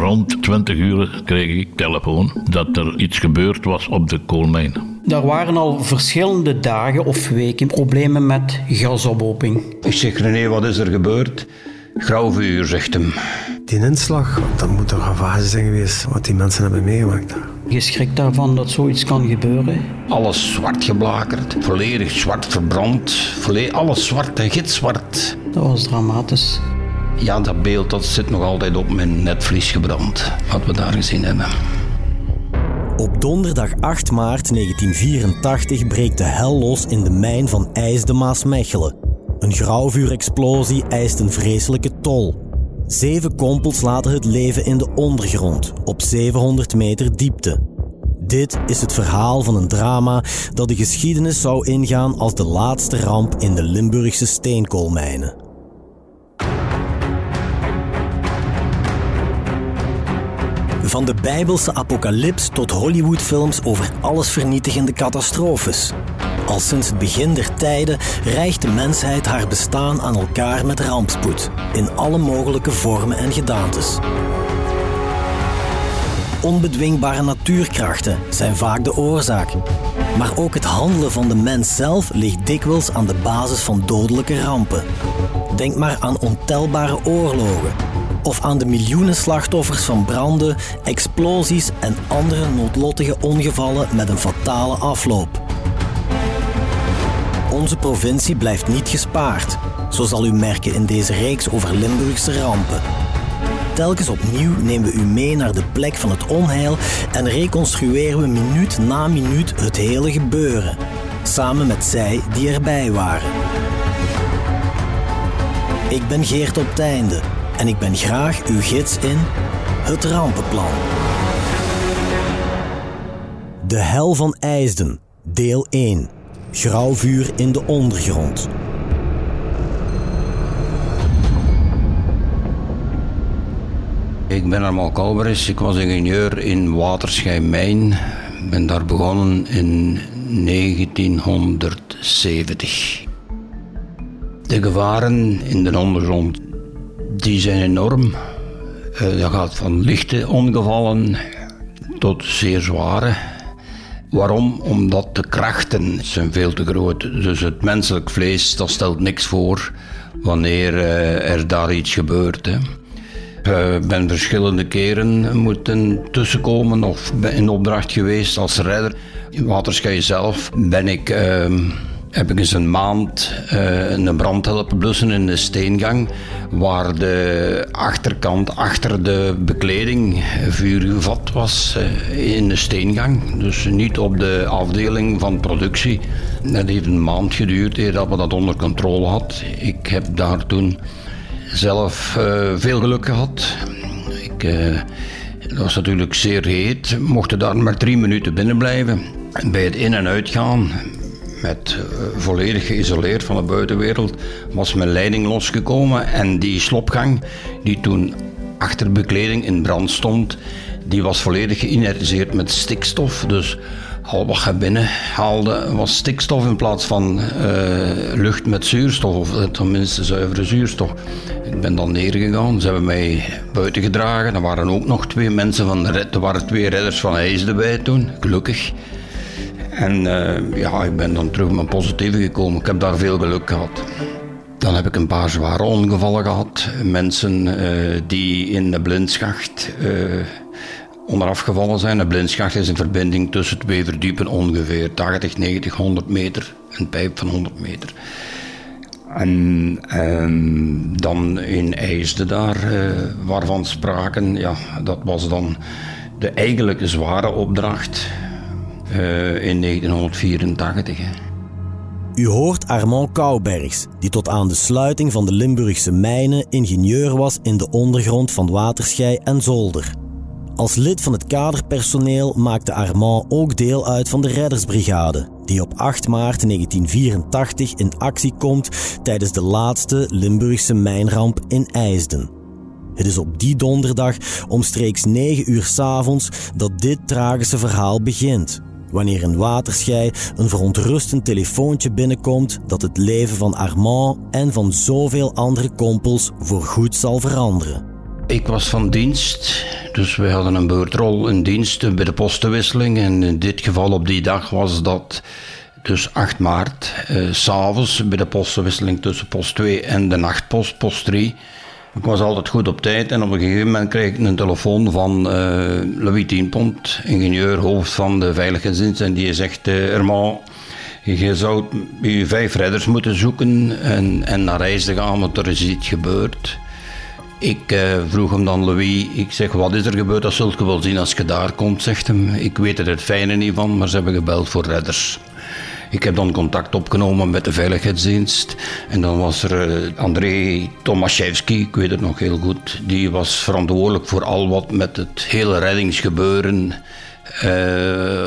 rond 20 uur kreeg ik telefoon dat er iets gebeurd was op de koolmijn. Er waren al verschillende dagen of weken problemen met gasophoping. Ik zeg, René, wat is er gebeurd? Grauw vuur, zegt hem. Die inslag, dat moet toch een fase zijn geweest wat die mensen hebben meegemaakt. Je schrikt daarvan dat zoiets kan gebeuren? Alles zwart geblakerd, volledig zwart verbrand, volledig, alles zwart en gitzwart. Dat was dramatisch. Ja, dat beeld dat zit nog altijd op mijn netvlies gebrand, wat we daar gezien hebben. Op donderdag 8 maart 1984 breekt de hel los in de mijn van IJs de. Een grauwvuurexplosie eist een vreselijke tol. Zeven kompels laten het leven in de ondergrond, op 700 meter diepte. Dit is het verhaal van een drama dat de geschiedenis zou ingaan als de laatste ramp in de Limburgse steenkoolmijnen. Van de Bijbelse apocalyps tot Hollywoodfilms over allesvernietigende catastrofes. Al sinds het begin der tijden rijgt de mensheid haar bestaan aan elkaar met rampspoed, in alle mogelijke vormen en gedaantes. Onbedwingbare natuurkrachten zijn vaak de oorzaak. Maar ook het handelen van de mens zelf ligt dikwijls aan de basis van dodelijke rampen. Denk maar aan ontelbare oorlogen, of aan de miljoenen slachtoffers van branden, explosies en andere noodlottige ongevallen met een fatale afloop. Onze provincie blijft niet gespaard, zo zal u merken in deze reeks over Limburgse rampen. Telkens opnieuw nemen we u mee naar de plek van het onheil en reconstrueren we minuut na minuut het hele gebeuren, samen met zij die erbij waren. Ik ben Geert op Teinde en ik ben graag uw gids in het rampenplan. De hel van IJsden, deel 1. Grauwvuur in de ondergrond. Ik ben Armand Kalberis, ik was ingenieur in Waterschijnmijn. Ik ben daar begonnen in 1970. De gevaren in de ondergrond die zijn enorm. Uh, dat gaat van lichte ongevallen tot zeer zware. Waarom? Omdat de krachten zijn veel te groot. Dus het menselijk vlees dat stelt niks voor wanneer uh, er daar iets gebeurt. Hè. Ik ben verschillende keren moeten tussenkomen of in opdracht geweest als redder. In Waterschei zelf ben ik... Heb ik eens een maand uh, een brand helpen blussen in de steengang, waar de achterkant achter de bekleding vuur gevat was uh, in de steengang. Dus niet op de afdeling van productie. Dat heeft een maand geduurd eer dat we dat onder controle had. Ik heb daar toen zelf uh, veel geluk gehad. Ik, het was natuurlijk zeer heet, mochten daar maar drie minuten binnen blijven. Bij het in- en uitgaan met uh, volledig geïsoleerd van de buitenwereld, was mijn leiding losgekomen. En die slopgang, die toen achter bekleding in brand stond, die was volledig geïnertiseerd met stikstof. Dus al wat binnen haalde was stikstof in plaats van uh, lucht met zuurstof, of tenminste zuivere zuurstof. Ik ben dan neergegaan, ze hebben mij buiten gedragen. Er waren ook nog twee mensen van de red, waren twee redders van IJs erbij toen, gelukkig. En uh, ja, ik ben dan terug mijn positieve gekomen. Ik heb daar veel geluk gehad. Dan heb ik een paar zware ongevallen gehad. Mensen uh, die in de blindschacht uh, onderaf gevallen zijn. Een blindschacht is een verbinding tussen twee verdiepen ongeveer 80, 90, 100 meter. Een pijp van 100 meter. En, en dan in IJsde daar, waarvan spraken, ja, dat was dan de eigenlijke zware opdracht. Uh, in 1984. Hè. U hoort Armand Koubergs, die tot aan de sluiting van de Limburgse mijnen ingenieur was in de ondergrond van Waterschei en Zolder. Als lid van het kaderpersoneel maakte Armand ook deel uit van de reddersbrigade, die op 8 maart 1984 in actie komt tijdens de laatste Limburgse mijnramp in IJsden. Het is op die donderdag omstreeks 9 uur s'avonds dat dit tragische verhaal begint wanneer in Waterschei een verontrustend telefoontje binnenkomt dat het leven van Armand en van zoveel andere kompels voorgoed zal veranderen. Ik was van dienst Dus we hadden een beurtrol in dienst bij de postenwisseling. En in dit geval op die dag was dat dus 8 maart, eh, s'avonds bij de postenwisseling tussen post 2 en de nachtpost, post 3. Ik was altijd goed op tijd en op een gegeven moment kreeg ik een telefoon van uh, Louis Tienpont, ingenieur, hoofd van de veiligheidsdienst. En die zegt, uh, Erman, je zou je vijf redders moeten zoeken en, en naar reis te gaan, want er is iets gebeurd. Ik uh, vroeg hem dan, Louis, ik zeg, wat is er gebeurd? Dat zult je wel zien als je daar komt, zegt hem. Ik weet er het fijne niet van, maar ze hebben gebeld voor redders. Ik heb dan contact opgenomen met de veiligheidsdienst. En dan was er uh, André Tomaszewski, ik weet het nog heel goed. Die was verantwoordelijk voor al wat met het hele reddingsgebeuren. Uh,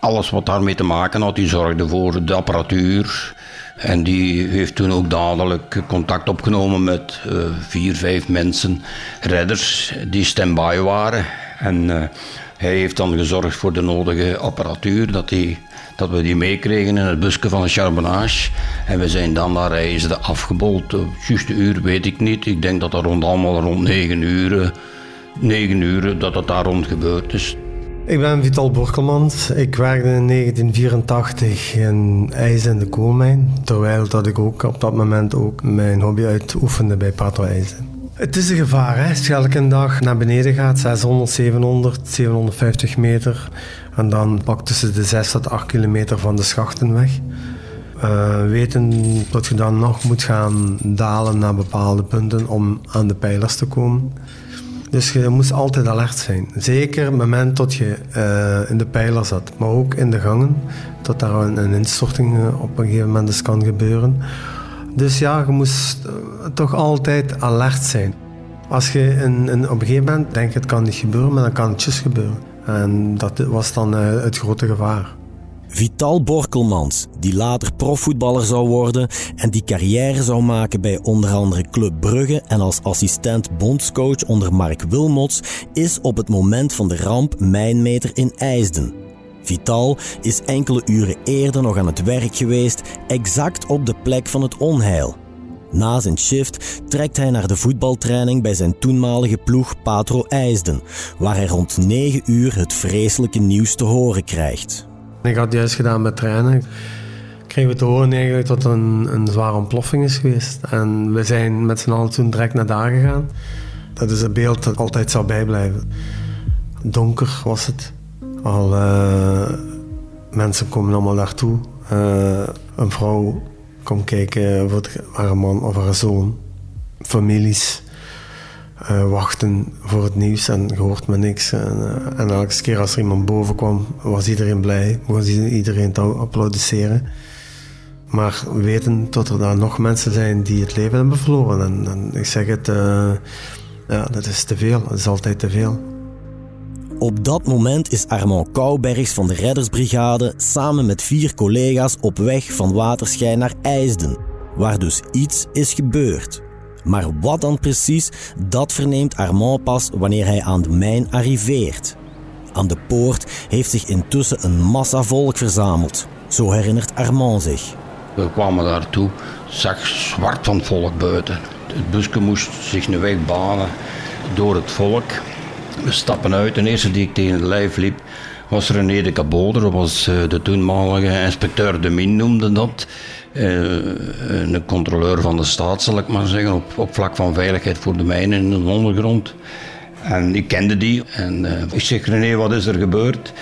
alles wat daarmee te maken had. Die zorgde voor de apparatuur. En die heeft toen ook dadelijk contact opgenomen met uh, vier, vijf mensen, redders, die stand-by waren. En hij heeft dan gezorgd voor de nodige apparatuur, dat, die, dat we die meekregen in het busje van de charbonnage. En we zijn dan naar IJsden afgebold. Juist de uur weet ik niet. Ik denk dat dat rond allemaal rond negen uur, negen uur dat het daar rond gebeurd is. Ik ben Vital Borkelmans. Ik werkte in 1984 in IJs in de koolmijn. Terwijl dat ik ook op dat moment ook mijn hobby uitoefende bij Patro IJzen. Het is een gevaar, hè. je elke dag naar beneden gaat, 600, 700, 750 meter. En dan pak tussen de 6 tot 8 kilometer van de schachten weg. Uh, weten dat je dan nog moet gaan dalen naar bepaalde punten om aan de pijlers te komen. Dus je moest altijd alert zijn. Zeker het moment dat je uh, in de pijler zat, maar ook in de gangen, dat daar een, een instorting uh, op een gegeven moment kan gebeuren. Dus ja, je moest uh, toch altijd alert zijn. Als je in, in, op een gegeven moment denkt het kan niet gebeuren, maar dan kan het juist gebeuren. En dat was dan het grote gevaar. Vital Borkelmans, die later profvoetballer zou worden en die carrière zou maken bij onder andere Club Brugge en als assistent bondscoach onder Mark Wilmots, is op het moment van de ramp mijnmeter in IJsden. Vital is enkele uren eerder nog aan het werk geweest, exact op de plek van het onheil. Na zijn shift trekt hij naar de voetbaltraining bij zijn toenmalige ploeg Patro IJsden, waar hij rond 9 uur het vreselijke nieuws te horen krijgt. Ik had juist gedaan met trainen. Kregen we te horen eigenlijk dat er een, een zware ontploffing is geweest. En we zijn met z'n allen toen direct naar daar gegaan. Dat is een beeld dat altijd zal bijblijven. Donker was het. Al uh, mensen komen allemaal naartoe. Uh, een vrouw komt kijken voor haar man of haar zoon. Families uh, wachten voor het nieuws en je hoort niks. En, uh, en, elke keer als er iemand boven kwam, was iedereen blij, was iedereen te applaudisseren. Maar we weten dat er daar nog mensen zijn die het leven hebben verloren. En, ik zeg het, ja, dat is te veel, dat is altijd te veel. Op dat moment is Armand Koubergs van de Reddersbrigade samen met vier collega's op weg van Waterschijn naar IJsden, waar dus iets is gebeurd. Maar wat dan precies, dat verneemt Armand pas wanneer hij aan de mijn arriveert. Aan de poort heeft zich intussen een massa volk verzameld. Zo herinnert Armand zich. We kwamen daartoe, zag zwart van volk buiten. Het busje moest zich een weg banen door het volk. We stappen uit. De eerste die ik tegen het lijf liep was René de Caboder. Dat was eh, de toenmalige inspecteur de Min noemde dat. Uh, een controleur van de staat, zal ik maar zeggen, op, vlak van veiligheid voor de mijnen in de ondergrond. En ik kende die. En ik zeg, René, wat is er gebeurd?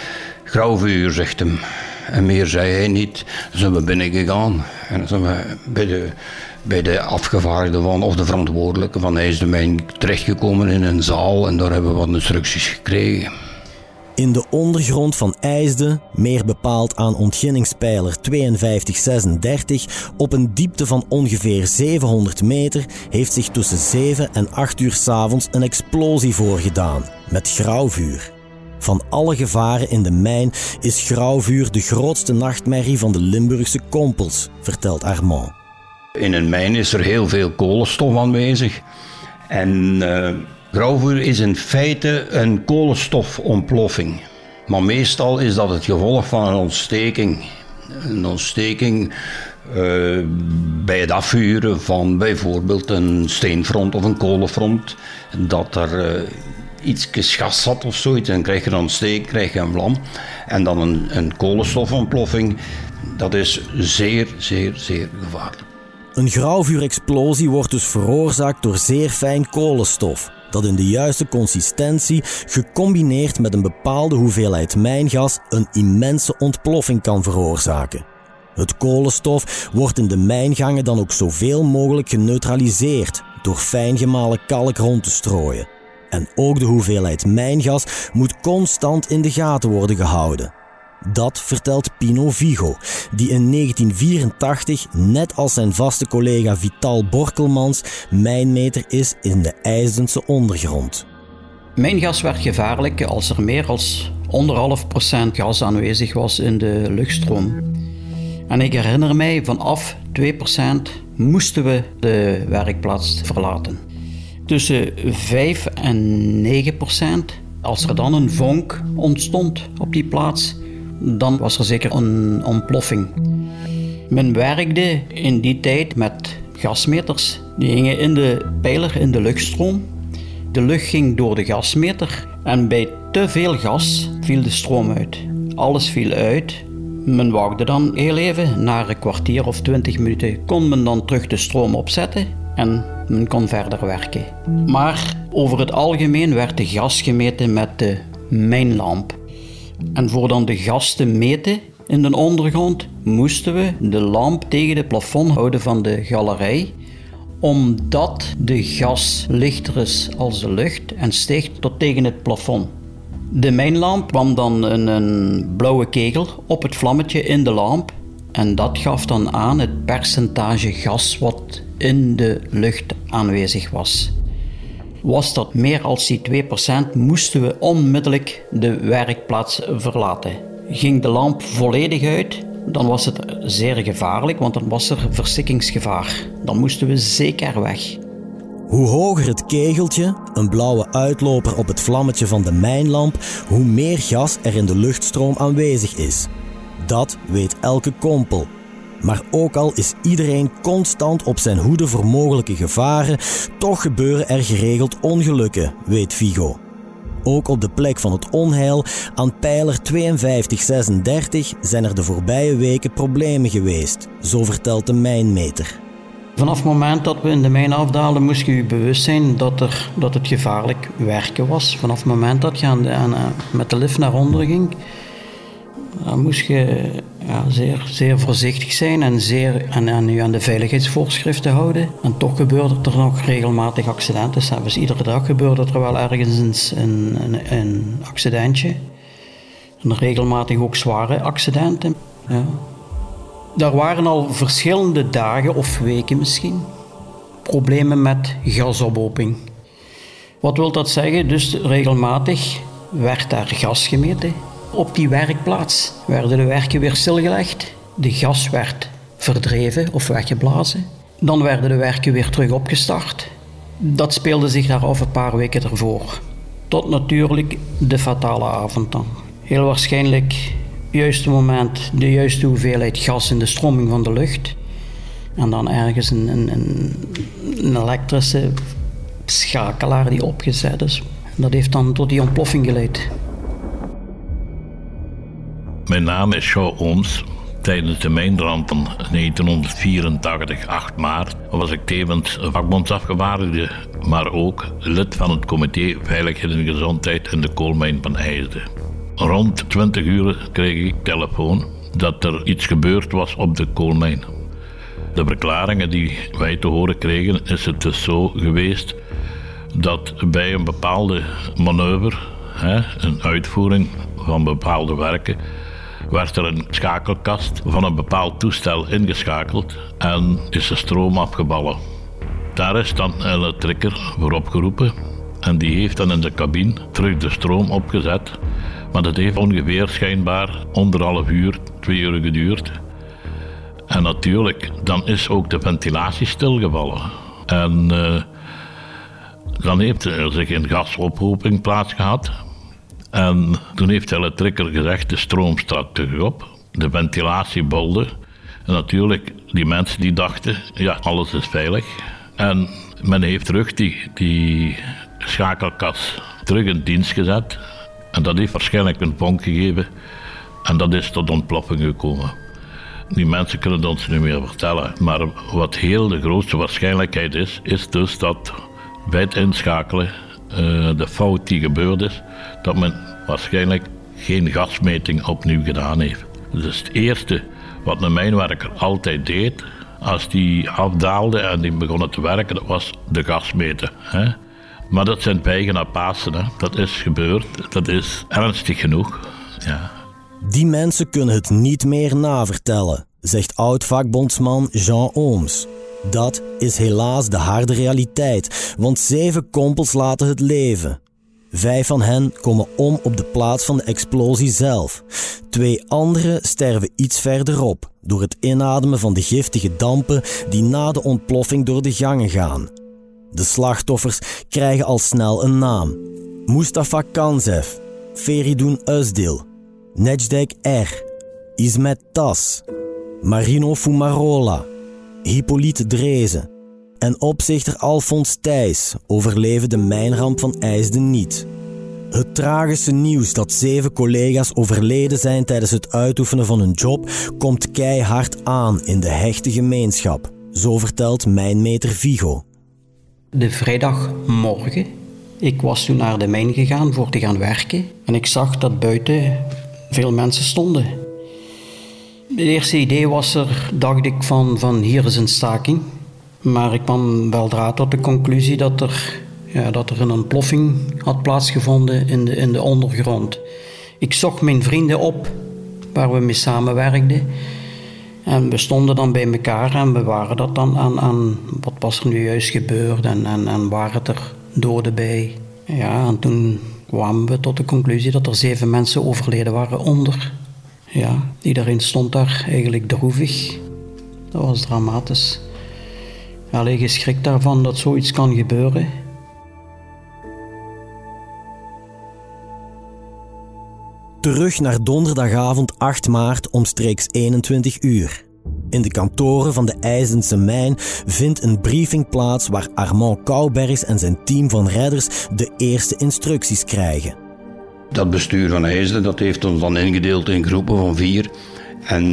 Grauw vuur, zegt hem. En meer zei hij niet. Zijn we binnen gegaan. En dan zijn we bij de, bij de afgevaardigde van, of de verantwoordelijke van IJsden terechtgekomen in een zaal. En daar hebben we wat instructies gekregen. In de ondergrond van IJsden, meer bepaald aan ontginningspijler 5236, op een diepte van ongeveer 700 meter, heeft zich tussen 7 en 8 uur s'avonds een explosie voorgedaan, met grauwvuur. Van alle gevaren in de mijn is grauwvuur de grootste nachtmerrie van de Limburgse kompels, vertelt Armand. In een mijn is er heel veel kolenstof aanwezig. En uh, grauwvuur is in feite een kolenstofontploffing. Maar meestal is dat het gevolg van een ontsteking. Een ontsteking uh, bij het afvuren van bijvoorbeeld een steenfront of een kolenfront. Dat er uh, iets gas zat of zoiets, dan krijg je dan steek, krijg je een vlam. En dan een, een kolenstofontploffing, dat is zeer, zeer, zeer gevaarlijk. Een grauwvuurexplosie wordt dus veroorzaakt door zeer fijn kolenstof, dat in de juiste consistentie, gecombineerd met een bepaalde hoeveelheid mijngas, een immense ontploffing kan veroorzaken. Het kolenstof wordt in de mijngangen dan ook zoveel mogelijk geneutraliseerd door fijn gemalen kalk rond te strooien. En ook de hoeveelheid mijngas moet constant in de gaten worden gehouden. Dat vertelt Pino Vigo, die in 1984, net als zijn vaste collega Vital Borkelmans, mijnmeter is in de IJsdense ondergrond. Mijngas werd gevaarlijk als er meer dan anderhalf procent gas aanwezig was in de luchtstroom. En ik herinner mij, vanaf 2% moesten we de werkplaats verlaten. Tussen 5 en 9% als er dan een vonk ontstond op die plaats, dan was er zeker een ontploffing. Men werkte in die tijd met gasmeters. Die gingen in de pijler, in de luchtstroom. De lucht ging door de gasmeter en bij te veel gas viel de stroom uit. Alles viel uit. Men wachtte dan heel even. Na een kwartier of twintig minuten kon men dan terug de stroom opzetten en men kon verder werken. Maar over het algemeen werd de gas gemeten met de mijnlamp. En voor dan de gas te meten in de ondergrond moesten we de lamp tegen het plafond houden van de galerij omdat de gas lichter is als de lucht en steeg tot tegen het plafond. De mijnlamp kwam dan een, een blauwe kegel op het vlammetje in de lamp en dat gaf dan aan het percentage gas wat in de lucht aanwezig was. Was dat meer als die 2%, moesten we onmiddellijk de werkplaats verlaten. Ging de lamp volledig uit, dan was het zeer gevaarlijk, want dan was er verstikkingsgevaar. Dan moesten we zeker weg. Hoe hoger het kegeltje, een blauwe uitloper op het vlammetje van de mijnlamp, hoe meer gas er in de luchtstroom aanwezig is. Dat weet elke kompel. Maar ook al is iedereen constant op zijn hoede voor mogelijke gevaren, toch gebeuren er geregeld ongelukken, weet Vigo. Ook op de plek van het onheil aan pijler 5236 zijn er de voorbije weken problemen geweest, zo vertelt de mijnmeter. Vanaf het moment dat we in de mijn afdaalden, moest je je bewust zijn dat, er, dat het gevaarlijk werken was. Vanaf het moment dat je aan, met de lift naar onder ging, dan moest je ja, zeer, zeer voorzichtig zijn en, zeer, en, en je aan de veiligheidsvoorschriften houden. En toch gebeurde er nog regelmatig accidenten. Zelfs iedere dag gebeurde er wel ergens een, een, een accidentje. En regelmatig ook zware accidenten. Ja. Er waren al verschillende dagen of weken misschien problemen met gasophoping. Wat wil dat zeggen? Dus regelmatig werd daar gas gemeten. Op die werkplaats werden de werken weer stilgelegd. De gas werd verdreven of weggeblazen. Dan werden de werken weer terug opgestart. Dat speelde zich daar af een paar weken ervoor. Tot natuurlijk de fatale avond dan. Heel waarschijnlijk juiste moment de juiste hoeveelheid gas in de stroming van de lucht. En dan ergens een, een, een elektrische schakelaar die opgezet is. Dat heeft dan tot die ontploffing geleid. Mijn naam is Shaw Ooms. Tijdens de mijnramp van 1984, 8 maart, was ik tevens vakbondsafgevaardigde, maar ook lid van het comité Veiligheid en Gezondheid in de koolmijn van IJsden. Rond 20 uur kreeg ik telefoon dat er iets gebeurd was op de koolmijn. De verklaringen die wij te horen kregen, is het dus zo geweest dat bij een bepaalde manoeuvre, een uitvoering van bepaalde werken, werd er een schakelkast van een bepaald toestel ingeschakeld en is de stroom afgeballen. Daar is dan een elektriker voor opgeroepen en die heeft dan in de cabine terug de stroom opgezet. Maar dat heeft ongeveer schijnbaar anderhalf uur, twee uur geduurd. En natuurlijk, dan is ook de ventilatie stilgevallen. En uh, dan heeft er zich een gasophoping plaatsgehad. En toen heeft de elektriker gezegd, de stroom staat terug op. De ventilatie bolde. En natuurlijk, die mensen die dachten, ja, alles is veilig. En men heeft terug die, die schakelkas terug in dienst gezet. En dat heeft waarschijnlijk een vonk gegeven. En dat is tot ontploffing gekomen. Die mensen kunnen het ons niet meer vertellen. Maar wat heel de grootste waarschijnlijkheid is, is dus dat bij het inschakelen, uh, de fout die gebeurd is, dat men waarschijnlijk geen gasmeting opnieuw gedaan heeft. Dus het eerste wat een mijnwerker altijd deed, als die afdaalde en die begonnen te werken, dat was de gas meten. Hè? Maar dat zijn pijgen naar Pasen. Hè? Dat is gebeurd. Dat is ernstig genoeg. Ja. Die mensen kunnen het niet meer navertellen, zegt oud-vakbondsman Jean Ooms. Dat is helaas de harde realiteit, want zeven kompels laten het leven. Vijf van hen komen om op de plaats van de explosie zelf. Twee anderen sterven iets verderop door het inademen van de giftige dampen die na de ontploffing door de gangen gaan. De slachtoffers krijgen al snel een naam: Mustafa Kanzev, Feridun Özdil, Nejdek R, Ismet Tas, Marino Fumarola, Hippolyte Drezen en opzichter Alfons Thijs overleven de mijnramp van IJsden niet. Het tragische nieuws dat zeven collega's overleden zijn tijdens het uitoefenen van hun job komt keihard aan in de hechte gemeenschap. Zo vertelt mijnmeter Vigo. De vrijdagmorgen, ik was toen naar de mijn gegaan voor te gaan werken en ik zag dat buiten veel mensen stonden. Het eerste idee was er, dacht ik, van, van hier is een staking. Maar ik kwam weldra tot de conclusie dat er, ja, dat er een ontploffing had plaatsgevonden in de, in de ondergrond. Ik zocht mijn vrienden op waar we mee samenwerkten. En we stonden dan bij elkaar en we waren dat dan aan, aan wat was er nu juist gebeurd en, en, en waren er doden bij. Ja, en toen kwamen we tot de conclusie dat er zeven mensen overleden waren onder. Ja, iedereen stond daar eigenlijk droevig. Dat was dramatisch. Alleen geschrikt daarvan dat zoiets kan gebeuren. Terug naar donderdagavond 8 maart omstreeks 21 uur. In de kantoren van de IJzense Mijn vindt een briefing plaats waar Armand Koubergs en zijn team van redders de eerste instructies krijgen. Dat bestuur van IJzen dat heeft ons dan ingedeeld in groepen van vier. En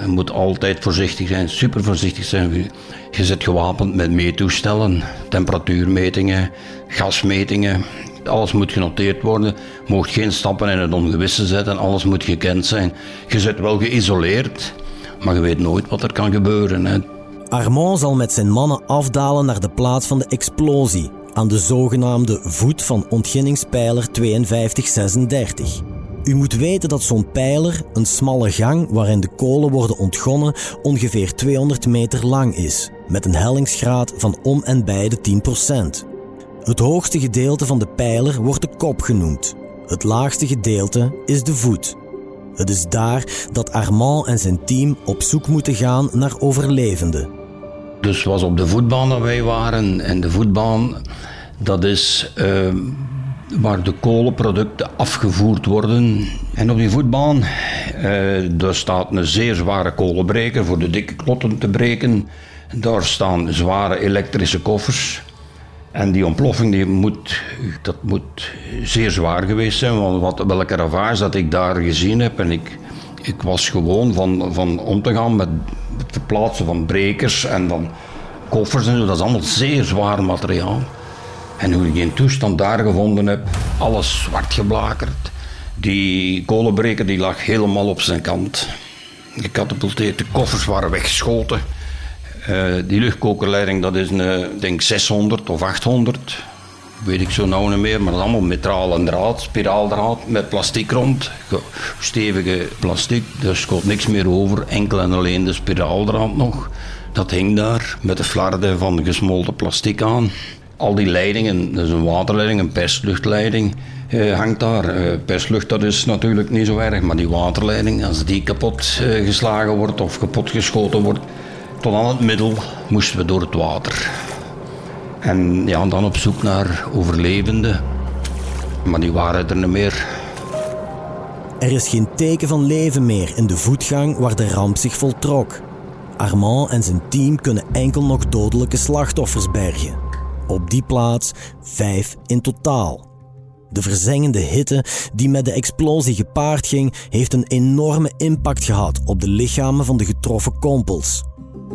je moet altijd voorzichtig zijn, super voorzichtig zijn. Je zit gewapend met meetoestellen, temperatuurmetingen, gasmetingen. Alles moet genoteerd worden. Je geen stappen in het ongewisse zetten. Alles moet gekend zijn. Je zit wel geïsoleerd, maar je weet nooit wat er kan gebeuren. Hè. Armand zal met zijn mannen afdalen naar de plaats van de explosie, aan de zogenaamde voet van ontginningspijler 5236. U moet weten dat zo'n pijler, een smalle gang waarin de kolen worden ontgonnen, ongeveer 200 meter lang is, met een hellingsgraad van om en bij de 10%. Het hoogste gedeelte van de pijler wordt de kop genoemd. Het laagste gedeelte is de voet. Het is daar dat Armand en zijn team op zoek moeten gaan naar overlevenden. Dus was op de voetbaan dat wij waren. En de voetbaan, dat is uh, waar de kolenproducten afgevoerd worden. En op die voetbaan, uh, daar staat een zeer zware kolenbreker voor de dikke klotten te breken. Daar staan zware elektrische koffers. En die ontploffing die moet, dat moet zeer zwaar geweest zijn, want wat, welke ravage dat ik daar gezien heb. En ik, ik was gewoon van, van om te gaan met het verplaatsen van brekers en van koffers en zo. Dat is allemaal zeer zwaar materiaal. En hoe ik in toestand daar gevonden heb, alles zwart geblakerd. Die kolenbreker die lag helemaal op zijn kant. Gecatapulteerd, de koffers waren weggeschoten. Uh, die luchtkokerleiding, dat is een, denk 600 of 800. Weet ik zo nou niet meer, maar dat is allemaal metalen draad, spiraaldraad met plastic rond. Stevige plastic, er schoot niks meer over, enkel en alleen de spiraaldraad nog. Dat hing daar met de flarden van gesmolten plastic aan. Al die leidingen, is een waterleiding, een persluchtleiding, eh, hangt daar. Uh, perslucht dat is natuurlijk niet zo erg, maar die waterleiding, als die kapot uh, geslagen wordt of kapot geschoten wordt, tot aan het middel moesten we door het water. En ja, dan op zoek naar overlevenden. Maar die waren er niet meer. Er is geen teken van leven meer in de voetgang waar de ramp zich voltrok. Armand en zijn team kunnen enkel nog dodelijke slachtoffers bergen. Op die plaats vijf in totaal. De verzengende hitte die met de explosie gepaard ging, heeft een enorme impact gehad op de lichamen van de getroffen kompels.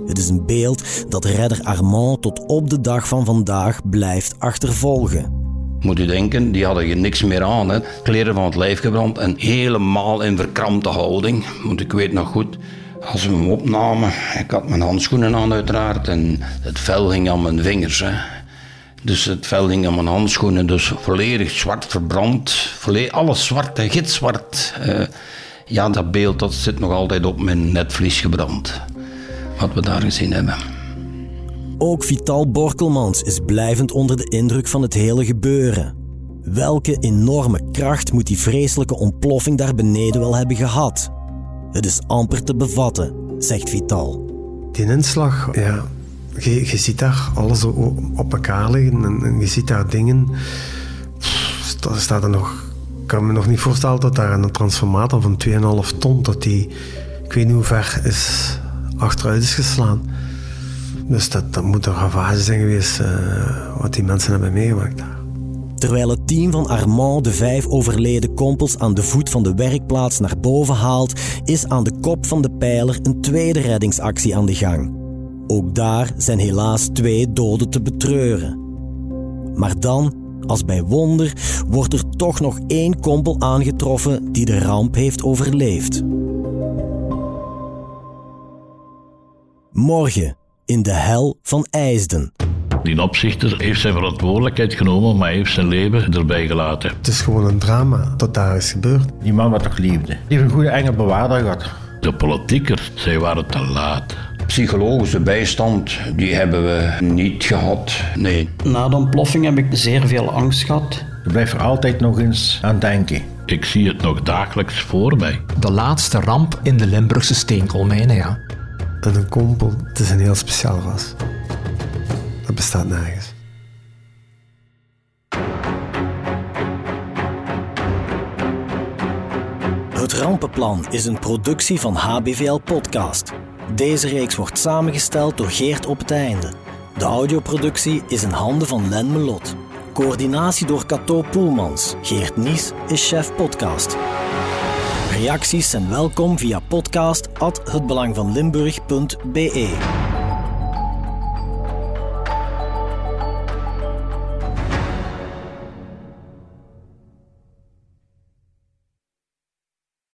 Het is een beeld dat redder Armand tot op de dag van vandaag blijft achtervolgen. Moet u denken, die hadden je niks meer aan. Hè. Kleren van het lijf gebrand en helemaal in verkrampte houding. Want ik weet nog goed, als we hem opnamen, ik had mijn handschoenen aan uiteraard en het vel ging aan mijn vingers. Hè. Dus het vel hing aan mijn handschoenen, dus volledig zwart verbrand. Volledig, alles zwart, gitzwart. Uh, ja, dat beeld dat zit nog altijd op mijn netvlies gebrand. Wat we daar gezien hebben. Ook Vital Borkelmans is blijvend onder de indruk van het hele gebeuren. Welke enorme kracht moet die vreselijke ontploffing daar beneden wel hebben gehad? Het is amper te bevatten, zegt Vital. Die inslag, ja, je, je ziet daar alles op elkaar liggen en, je ziet daar dingen. Dat staat er nog. Ik kan me nog niet voorstellen dat daar een transformator van 2,5 ton, dat die, ik weet niet hoe ver is, achteruit is geslaan. Dus dat, dat moet een ravage zijn geweest uh, wat die mensen hebben meegemaakt daar. Terwijl het team van Armand de vijf overleden kompels aan de voet van de werkplaats naar boven haalt, is aan de kop van de pijler een tweede reddingsactie aan de gang. Ook daar zijn helaas twee doden te betreuren. Maar dan, als bij wonder, wordt er toch nog één kompel aangetroffen die de ramp heeft overleefd. Morgen in de hel van IJsden. Die opzichter heeft zijn verantwoordelijkheid genomen, maar heeft zijn leven erbij gelaten. Het is gewoon een drama dat daar is gebeurd. Die man wat toch liefde. Die heeft een goede engelbewaarder gehad. De politiekers, zij waren te laat. Psychologische bijstand, die hebben we niet gehad, nee. Na de ontploffing heb ik zeer veel angst gehad. Je blijft er altijd nog eens aan denken. Ik zie het nog dagelijks voor mij. De laatste ramp in de Limburgse steenkoolmijnen, ja. En een kompel, het is een heel speciaal ras. Dat bestaat nergens. Het Rampenplan is een productie van HBVL Podcast. Deze reeks wordt samengesteld door Geert op het einde. De audioproductie is in handen van Len Melot. Coördinatie door Cato Poelmans. Geert Nies is chef podcast. Reacties zijn welkom via podcast@hetbelangvanlimburg.be.